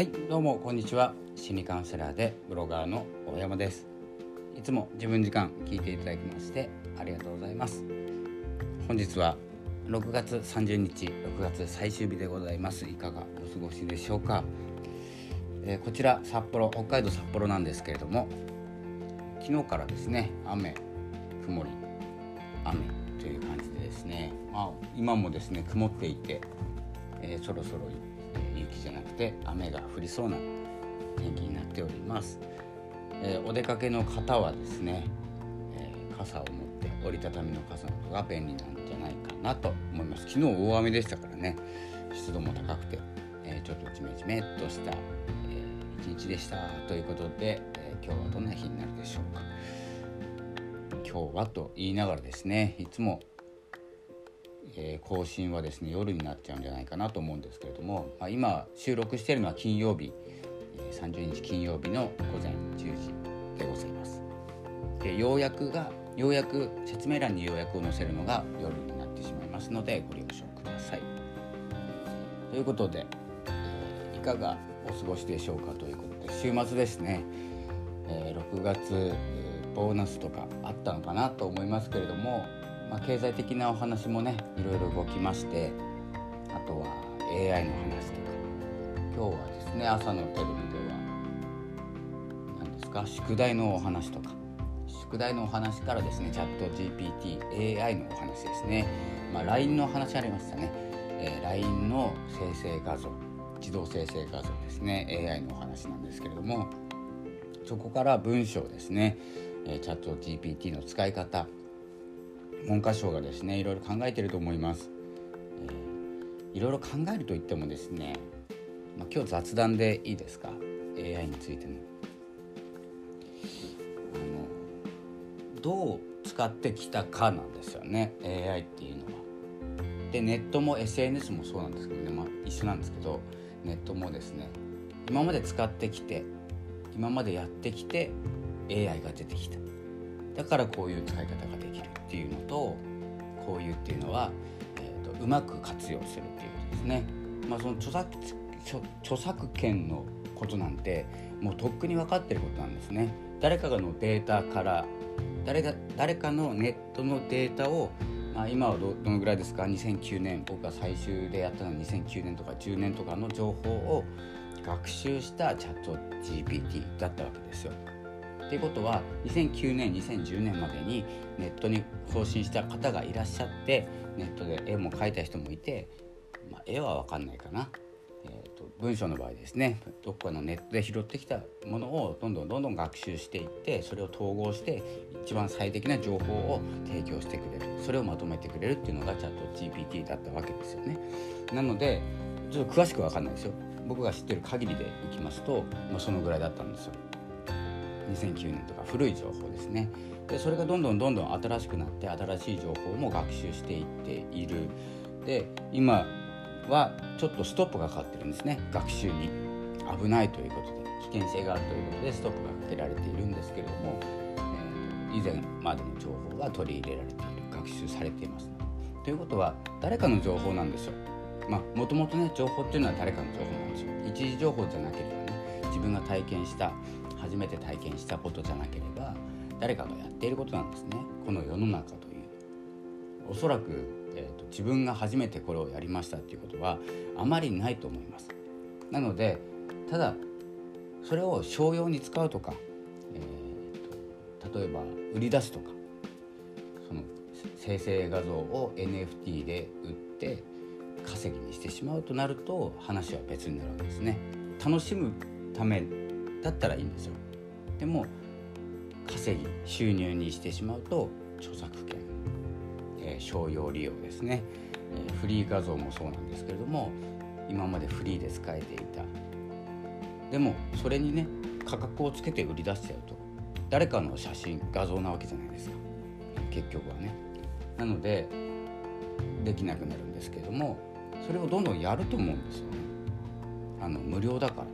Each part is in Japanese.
はいどうもこんにちは。心理カウンセラーでブロガーの大山です。いつも自分時間聞いていただきましてありがとうございます。本日は6月30日6月最終日でございます。いかがお過ごしでしょうか、えー、こちら札幌北海道札幌なんですけれども昨日からですね雨曇り雨という感じでですね、まあ、今もですね曇っていて、えー、そろそろ雪じゃなくて雨が降りそうな天気になっております、えー、お出かけの方はですね、えー、傘を持って折りたたみの傘などが便利なんじゃないかなと思います。昨日大雨でしたからね湿度も高くて、えー、ちょっとジメジメっとした、えー、一日でしたということで、え今日はどんな日になるでしょうか。今日はと言いながらですねいつもえー、更新はですね夜になっちゃうんじゃないかなと思うんですけれども、まあ、今収録しているのは金曜日、えー、30日金曜日の午前10時でございます。でようやくがようやく説明欄に要約を載せるのが夜になってしまいますのでご了承ください。ということで、えー、いかがお過ごしでしょうかということで週末ですね、えー、6月ボーナスとかあったのかなと思いますけれどもまあ、経済的なお話もねいろいろ動きましてあとは AI の話とか。今日はですね朝のテレビでは何ですか？宿題のお話とか。宿題のお話からですねチャット GPTAI のお話ですね、まあ、LINE の話ありましたね、えー、LINE の生成画像自動生成画像ですね。AI のお話なんですけれども。そこから文章ですね、え、チャット GPT の使い方。文科省がですねいろいろ考えていると思います、えー、いろいろ考えると言ってもですね、まあ、今日雑談でいいですか？AI についての。あのどう使ってきたかなんですよね AI っていうのは。でネットも SNS もそうなんですけどね、まあ、一緒なんですけどネットもですね今まで使ってきて今までやってきて AI が出てきた。だからこういう使い方ができるっていうのとこういうっていうのは、えーと、うまく活用するっていうことですね。まあ、その著作著作権のことなんてもうとっくに分かってることなんですね。誰かのデータから誰が誰かのネットのデータを、まあ、今はどどのぐらいですか？2009年僕が最終でやったのは2009年とか10年とかの情報を学習したチャット GPT だったわけですよ。っていうことは2009年2010年までにネットに更新した方がいらっしゃってネットで絵も描いた人もいて、まあ、絵は分かんないかな、えーと、文章の場合ですねどこかのネットで拾ってきたものをどんどんどんどん学習していってそれを統合して一番最適な情報を提供してくれるそれをまとめてくれるっていうのがチャット GPT だったわけですよね。なのでちょっと詳しく分かんないですよ。僕が知ってる限りでいきますと、まあ、そのぐらいだったんですよ。2009年とか古い情報ですね。でそれがどんどんどんどん新しくなって新しい情報も学習していっている。で今はちょっとストップがかかってるんですね。学習に。危ないということで危険性があるということでストップがかけられているんですけれども、えー、以前までの情報が取り入れられている。学習されています、ということは誰かの情報なんですよ。まあもともとね情報っていうのは誰かの情報なんですよ。一時情報じゃなければね自分が体験した初めて体験したことじゃなければ誰かがやっていることなんですね。この世の中という。おそらく、えーと、自分が初めてこれをやりましたっていうことはあまりないと思います。なのでただそれを商用に使うとか、えーと、例えば売り出すとかその生成画像を NFT で売って稼ぎにしてしまうとなると話は別になるわけですね。楽しむためだったらいいんですよ。でも稼ぎ収入にしてしまうと著作権、えー、商用利用ですね、えー、フリー画像もそうなんですけれども今までフリーで使えていた。でもそれにね価格をつけて売り出しちゃうと誰かの写真画像なわけじゃないですか。結局はね。なのでできなくなるんですけれどもそれをどんどんやると思うんですよね。あの無料だから。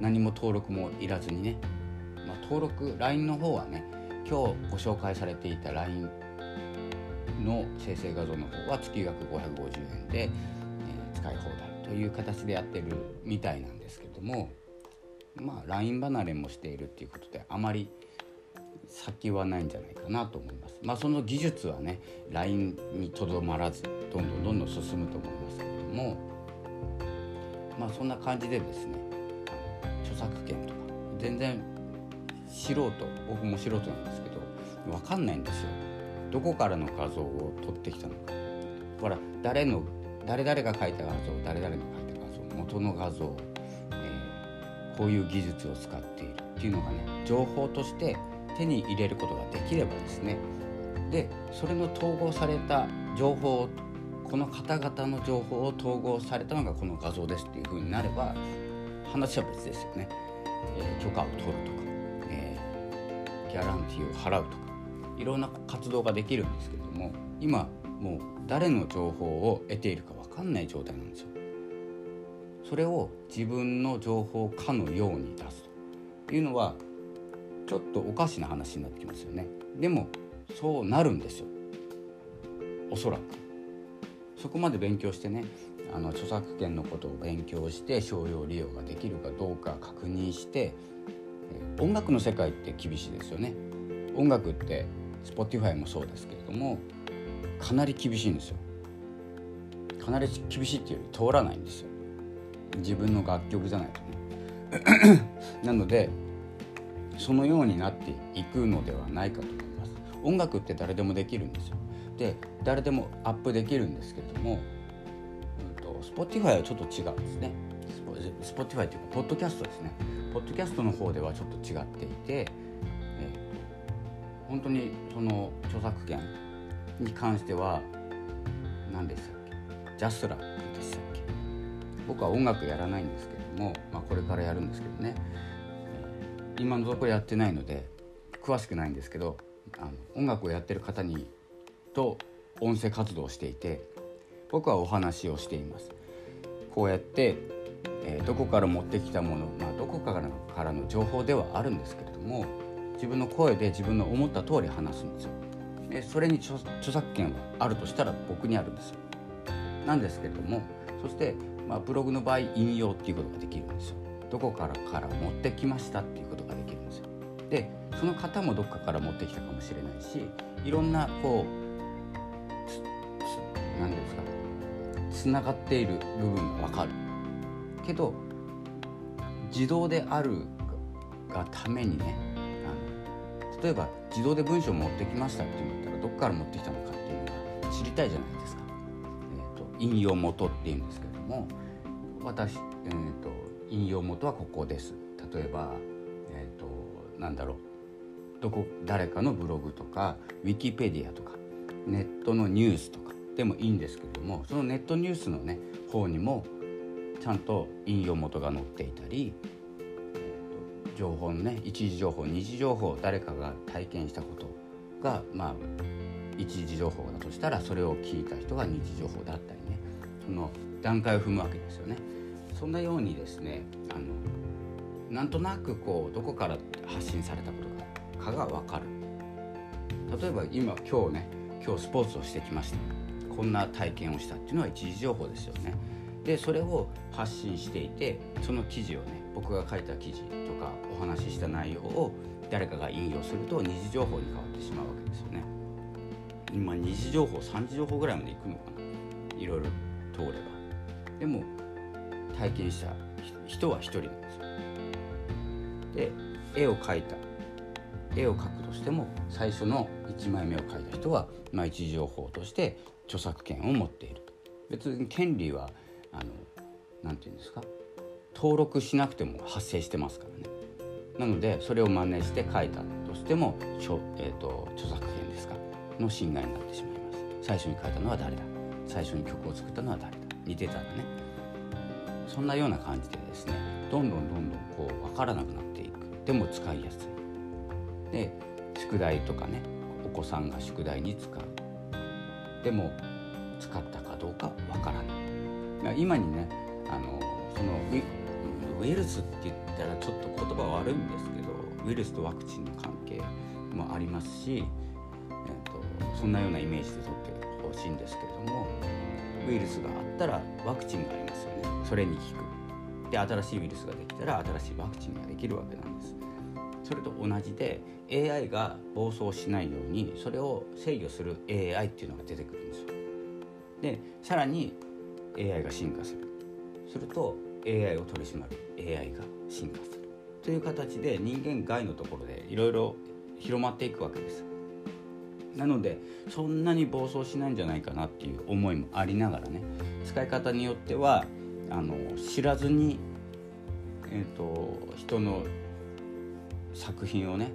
何も登録もいらずにね、まあ、登録 LINE の方はね今日ご紹介されていた LINE の生成画像の方は月額550円で、え、使い放題という形でやってるみたいなんですけどもまあ LINE 離れもしているっていうことであまり先はないんじゃないかなと思います。まあその技術はね LINE にとどまらずどんどんどんどん進むと思いますけれどもまあそんな感じでですね著作権とか全然素人僕も素人なんですけど分かんないんですよ。どこからの画像を撮ってきたのか。ほら誰の誰々が描いた画像誰々の描いた画像元の画像、えー、こういう技術を使っているっていうのがね情報として手に入れることができればですねでそれの統合された情報をこの方々の情報を統合されたのがこの画像ですっていう風になれば話は別ですよね、えー、許可を取るとか、えー、ギャランティーを払うとかいろんな活動ができるんですけども今もう誰の情報を得ているか分かんない状態なんですよ。それを自分の情報かのように出すというのはちょっとおかしな話になってきますよね。でもそうなるんですよ。おそらく。そこまで勉強してねあの著作権のことを勉強して商用利用ができるかどうか確認して音楽の世界って厳しいですよね。音楽って Spotify もそうですけれどもかなり厳しいんですよ。かなり厳しいっていうより通らないんですよ。自分の楽曲じゃないとね。なのでそのようになっていくのではないかと思います。音楽って誰でもできるんですよ。で誰でもアップできるんですけれども、Spotify はちょっと違うんですね。Spotify っていうかポッドキャストですね。ポッドキャストの方ではちょっと違っていて、えー、本当にその著作権に関しては何でしたっけ？ジャスラでしたっけ？僕は音楽やらないんですけども、まあ、これからやるんですけどね。今のところやってないので詳しくないんですけどあの音楽をやってる方にと音声活動をしていて僕はお話をしています。こうやって、えー、どこから持ってきたもの、まあ、どこからのからの情報ではあるんですけれども自分の声で自分の思った通り話すんですよ。でそれに著作権はあるとしたら僕にあるんですよ。なんですけれどもそして、まあ、ブログの場合引用っていうことができるんですよ。どこからから持ってきましたっていうことができるんですよ。でその方もどっかから持ってきたかもしれないしいろんなこうつながっている部分が分かる。けど自動であるがためにねあの例えば自動で文章を持ってきましたっていうんだったらどこから持ってきたのかっていうのが知りたいじゃないですか。えーと、引用元っていうんですけれども私、えーと引用元はここです。例えば、えーと、なんだろう。どこ誰かのブログとかウィキペディアとかネットのニュースとかでもいいんですけれどもそのネットニュースのね方にもちゃんと引用元が載っていたり、えーと、情報のね一時情報二次情報誰かが体験したことがまあ一時情報だとしたらそれを聞いた人が二次情報だったりねその段階を踏むわけですよね。そんなようにですねあのなんとなくこうどこから発信されたことかが分かる例えば今今日ね今日スポーツをしてきましたこんな体験をしたっていうのは一時情報ですよね。でそれを発信していてその記事をね僕が書いた記事とかお話しした内容を誰かが引用すると二次情報に変わってしまうわけですよね。今二次情報三次情報ぐらいまでいくのかな。いろいろ通れば。でも体験した人は一人なんですよ。で絵を描いた。絵を描くとしても最初の1枚目を描いた人は、まあ、一時情報として著作権を持っていると。別に権利はあのなて言うんですか？登録しなくても発生してますからね。なのでそれを真似して書いたとしても、えーと、著作権ですか？の侵害になってしまいます。最初に書いたのは誰だ？最初に曲を作ったのは誰だ？似てたらね。そんなような感じでですねどんどんどんどんこう分からなくなっていく。でも使いやすい。で宿題とかねお子さんが宿題に使うでも使ったかどうか分からない。今にねあのそのウイルスって言ったらちょっと言葉悪いんですけどウイルスとワクチンの関係もありますし、えーと、そんなようなイメージでとってほしいんですけれどもウイルスがあったらワクチンがありますよね。それに効く。で新しいウイルスができたら新しいワクチンができるわけなんです。それと同じで AI が暴走しないようにそれを制御する AI っていうのが出てくるんですよ。でさらに AI が進化する。すると AI を取り締まる。AI が進化する。という形で人間外のところでいろいろ広まっていくわけです。なのでそんなに暴走しないんじゃないかなっていう思いもありながらね使い方によってはあの知らずに、えーと、人の作品をね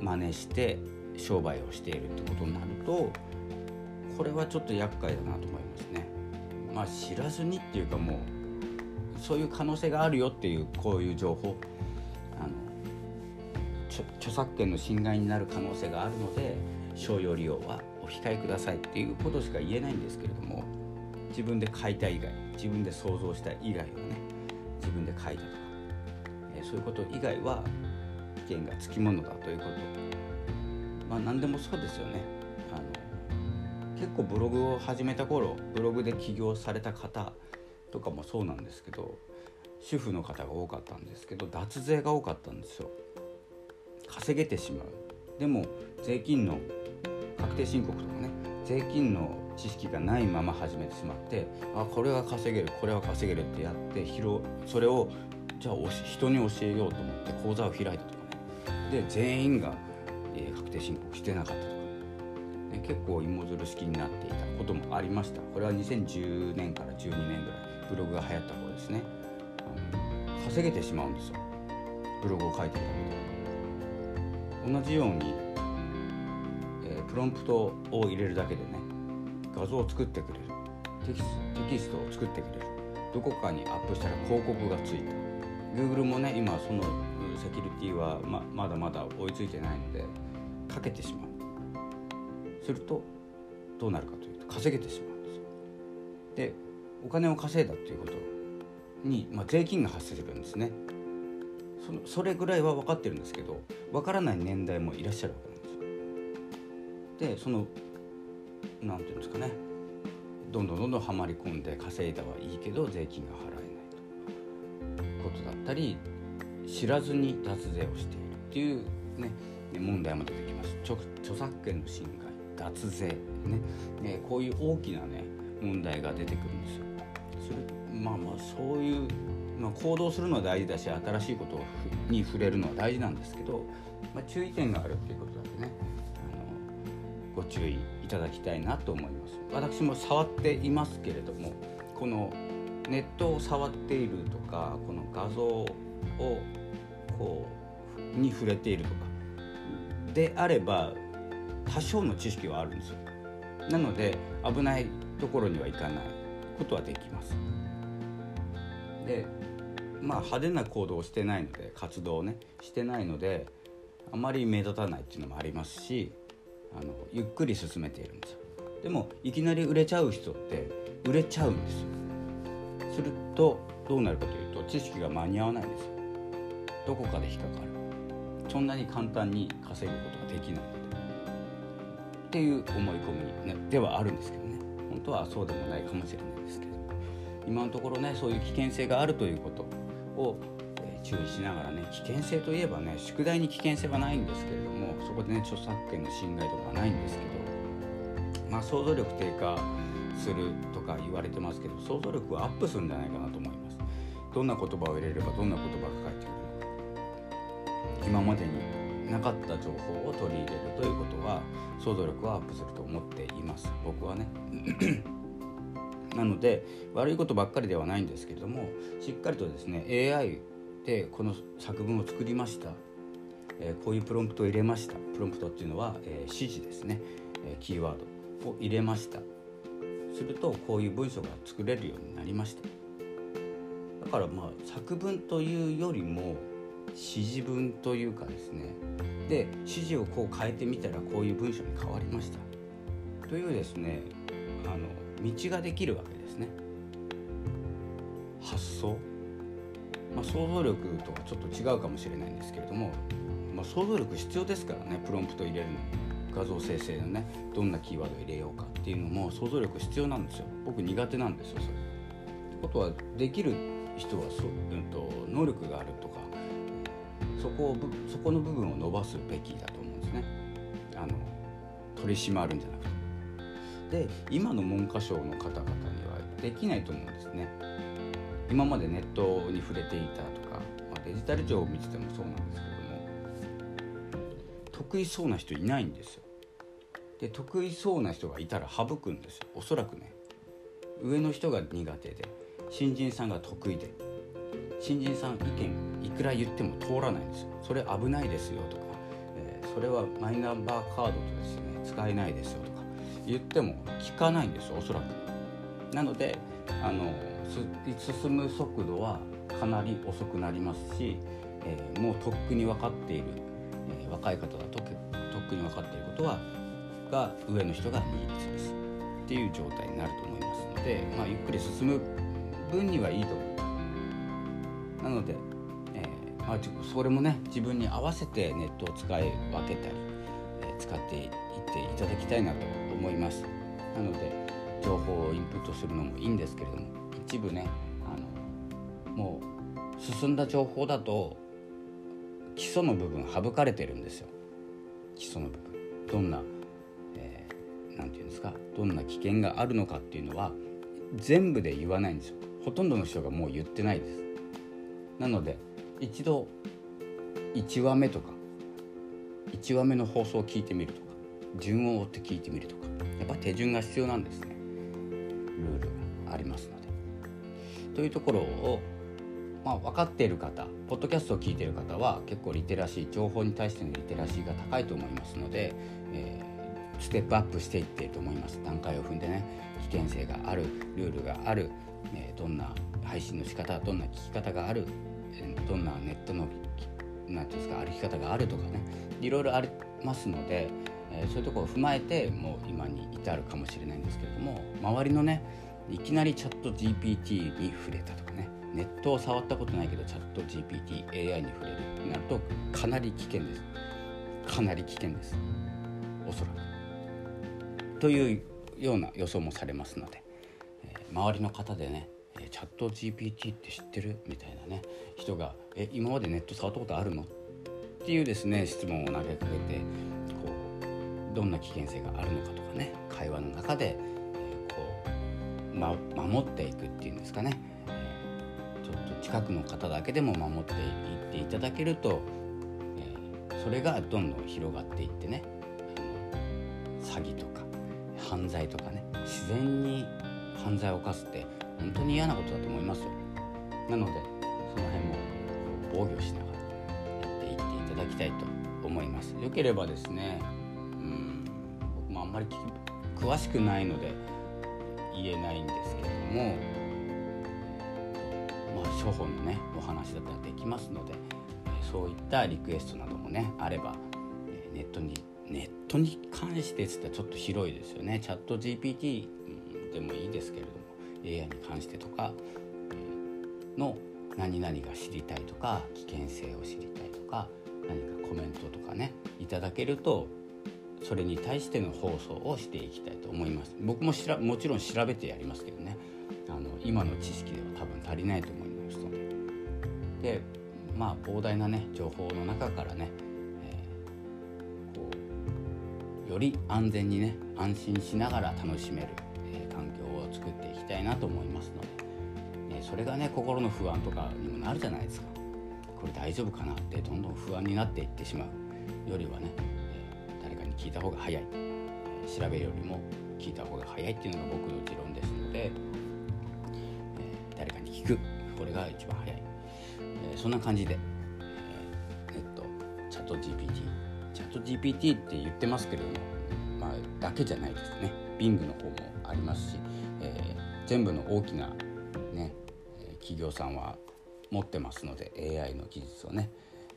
真似して商売をしているってことになるとこれはちょっと厄介だなと思いますね。まあ知らずにっていうかもうそういう可能性があるよっていうこういう情報あの著作権の侵害になる可能性があるので商用利用はお控えくださいっていうことしか言えないんですけれども自分で書いた以外自分で想像した以外はね自分で書いたとか、そういうこと以外は危険がつきものだということ。まあ何でもそうですよね。あの結構ブログを始めた頃ブログで起業された方とかもそうなんですけど主婦の方が多かったんですけど脱税が多かったんですよ。稼げてしまう。でも税金の確定申告とかね税金の知識がないまま始めてしまってあこれは稼げるこれは稼げるってやって広それをじゃあ人に教えようと思って講座を開いたとかね。で全員が、えー、確定申告してなかったとか、ね、結構芋づる式になっていたこともありました。これは2010年から12年ぐらいブログが流行った頃ですね。あの稼げてしまうんですよ。ブログを書いてるだけで。同じように、えー、プロンプトを入れるだけでね画像を作ってくれる。テキステキストを作ってくれる。どこかにアップしたら広告がついた。Google もね今そのセキュリティはままだまだ追いついてないのでかけてしまう。するとどうなるかというと稼げてしまうんですよ。でお金を稼いだっていうことに、まあ、税金が発生するんですね。そのそれぐらいは分かってるんですけど分からない年代もいらっしゃるわけなんですよ。でその何て言うんですかね。どんどんどんどんはまり込んで稼いだはいいけど税金が払えことだったり知らずに脱税をしているっていうね問題も出てきます。著作権の侵害脱税ね。ねこういう大きなね問題が出てくるんですよ。それまあまあそういう、まあ、行動するのは大事だし新しいことに触れるのは大事なんですけど、まあ、注意点があるっていうことだけねあのご注意いただきたいなと思います。私も触っていますけれどもこのネットを触っているとかこの画像をこうに触れているとかであれば多少の知識はあるんですよなので危ないところには行かないことはできます。でまあ派手な行動をしてないので活動をねしてないのであまり目立たないっていうのもありますしあのゆっくり進めているんですよ。でもいきなり売れちゃう人って売れちゃうんですよ。するとどうなるかというと知識が間に合わないんですよ。どこかで引っかかる。そんなに簡単に稼ぐことができない。っていう思い込み、ね、ではあるんですけどね本当はそうでもないかもしれないですけど今のところねそういう危険性があるということを、注意しながらね危険性といえばね宿題に危険性はないんですけれどもそこでね著作権の侵害とかはないんですけどまあ想像力低下するとか言われてますけど想像力はアップするんじゃないかなと思います。どんな言葉を入れればどんな言葉が返ってくるのか。今までになかった情報を取り入れるということは想像力はアップすると思っています。僕はね。なので悪いことばっかりではないんですけれどもしっかりとですね AI でこの作文を作りました、え、こういうプロンプトを入れました。プロンプトっていうのは、えー、指示ですね、えー、キーワードを入れました。するとこういう文章が作れるようになりました。だからまあ作文というよりも指示文というかですね。で指示をこう変えてみたらこういう文章に変わりました。というですねあの道ができるわけですね。発想、まあ、想像力とはちょっと違うかもしれないんですけれども、まあ、想像力必要ですからねプロンプト入れるの。に画像生成のねどんなキーワードを入れようかっていうのも想像力必要なんですよ。僕苦手なんですよそれ。ってことはできる人はそ、うんと、能力があるとかそこをそこの部分を伸ばすべきだと思うんですね。あの取り締まるんじゃなくて。で今の文科省の方々にはできないと思うんですね。今までネットに触れていたとか、まあ、デジタル庁を見ててもそうなんですけども得意そうな人いないんですよ。で得意そうな人がいたら省くんですよ。おそらくね。上の人が苦手で新人さんが得意で。新人さん意見いくら言っても通らないんですよ。それ危ないですよとか、えー、それはマイナンバーカードとですね使えないですよとか言っても聞かないんですよおそらく。なのであの進む速度はかなり遅くなりますし、えー、もうとっくに分かっている、えー、若い方だととっくに分かっていることはが上の人が握りつぶす。っていう状態になると思いますので、まあ、ゆっくり進む分にはいいと。思いますなので、えーまあ、それもね自分に合わせてネットを使い分けたり、えー、使っていっていただきたいなと思います。なので情報をインプットするのもいいんですけれども一部ねあのもう進んだ情報だと基礎の部分省かれてるんですよ。基礎の部分。どんな何、て言うんですかどんな危険があるのかっていうのは全部で言わないんですよ。ほとんどの人がもう言ってないです。なので一度1話目とか1話目の放送を聞いてみるとか順を追って聞いてみるとかやっぱ手順が必要なんですね。ルールがありますので。というところをまあ、分かっている方ポッドキャストを聞いている方は結構リテラシー情報に対してのリテラシーが高いと思いますので、えー、ステップアップしていっていると思います。段階を踏んでね危険性があるルールがある、え、どんな配信の仕方どんな聞き方がある、え、どんなネットの何て言うんですか歩き方があるとかねいろいろありますので、え、そういうところを踏まえてもう今に至るかもしれないんですけれども周りのねいきなりチャット GPT に触れたとかねネットを触ったことないけどチャット GPTAI に触れるってなるとかなり危険です。かなり危険です。おそらく。というような予想もされますので、えー、周りの方でねチャット GPT って知ってるみたいなね人が「え今までネット触ったことあるの?」っていうですね質問を投げかけてこうどんな危険性があるのかとかね会話の中で、えー、こう、ま、守っていくっていうんですかねえちょっと近くの方だけでも守っていっていただけると、えー、それがどんどん広がっていってね詐欺とか犯罪とかね自然に犯罪を犯すって本当に嫌なことだと思いますよ。なのでその辺も防御しながらやっていっていただきたいと思います。よければですねうん僕もあんまり詳しくないので言えないんですけれども処方のねお話だったらできますのでそういったリクエストなどもねあればネットにネットに関してっつったらちょっと広いですよね。チャット GPT でもいいですけれども AI に関してとかの何々が知りたいとか危険性を知りたいとか何かコメントとかねいただけるとそれに対しての放送をしていきたいと思います。僕もしらもちろん調べてやりますけどね。あの今の知識では多分足りないと思いますのででまあ膨大なね情報の中からね、えー、こうより安全にね安心しながら楽しめる、えー、環境を作っていきたいなと思いますので、ね、それがね心の不安とかにもなるじゃないですか。これ大丈夫かなってどんどん不安になっていってしまう。よりはね、えー、誰かに聞いた方が早い、調べるよりも聞いた方が早いっていうのが僕の持論ですので、え誰かに聞く。これが一番早い。えそんな感じで、えー、ネットチャット GPT チャット GPT って言ってますけれども、まあ、だけじゃないですね。Bing の方もありますし、えー、全部の大きな、ね、企業さんは持ってますので AI の技術をね、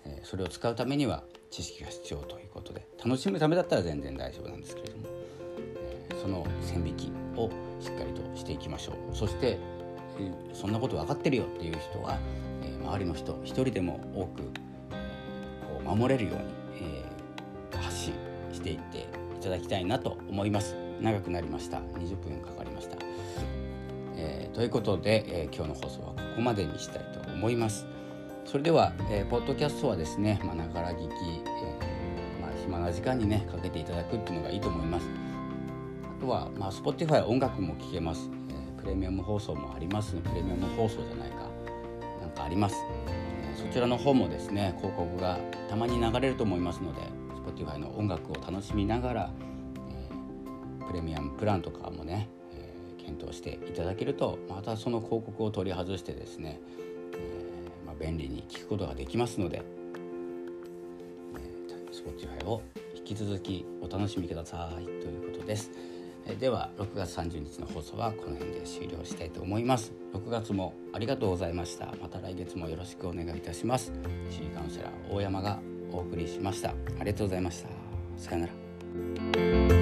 えー、それを使うためには知識が必要ということで楽しむためだったら全然大丈夫なんですけれども、えー、その線引きをしっかりとしていきましょう。そして、えー、そんなこと分かってるよっていう人はえ周りの人一人でも多くこう守れるように、えー、発信していっていただきたいなと思います。長くなりました。20分かかりました、えー、ということで、えー、今日の放送はここまでにしたいと思います。それでは、えー、ポッドキャストはですねながら聞き、えーまあ、暇な時間にねかけていただくっていうのがいいと思います。あとは、まあ、Spotify 音楽も聴けます、えー、プレミアム放送もあります。プレミアム放送じゃないか。なんかあります、え、そちらの方もですね広告がたまに流れると思いますので Spotify の音楽を楽しみながら、えー、プレミアムプランとかもね、えー、検討していただけるとまたその広告を取り外してですね、えーまあ、便利に聞くことができますので、えー、Spotify を引き続きお楽しみくださいということです。では6月30日の放送はこの辺で終了したいと思います。6月もありがとうございました。また来月もよろしくお願いいたします。シーカウンセラー大山がお送りしました。ありがとうございました。さようなら。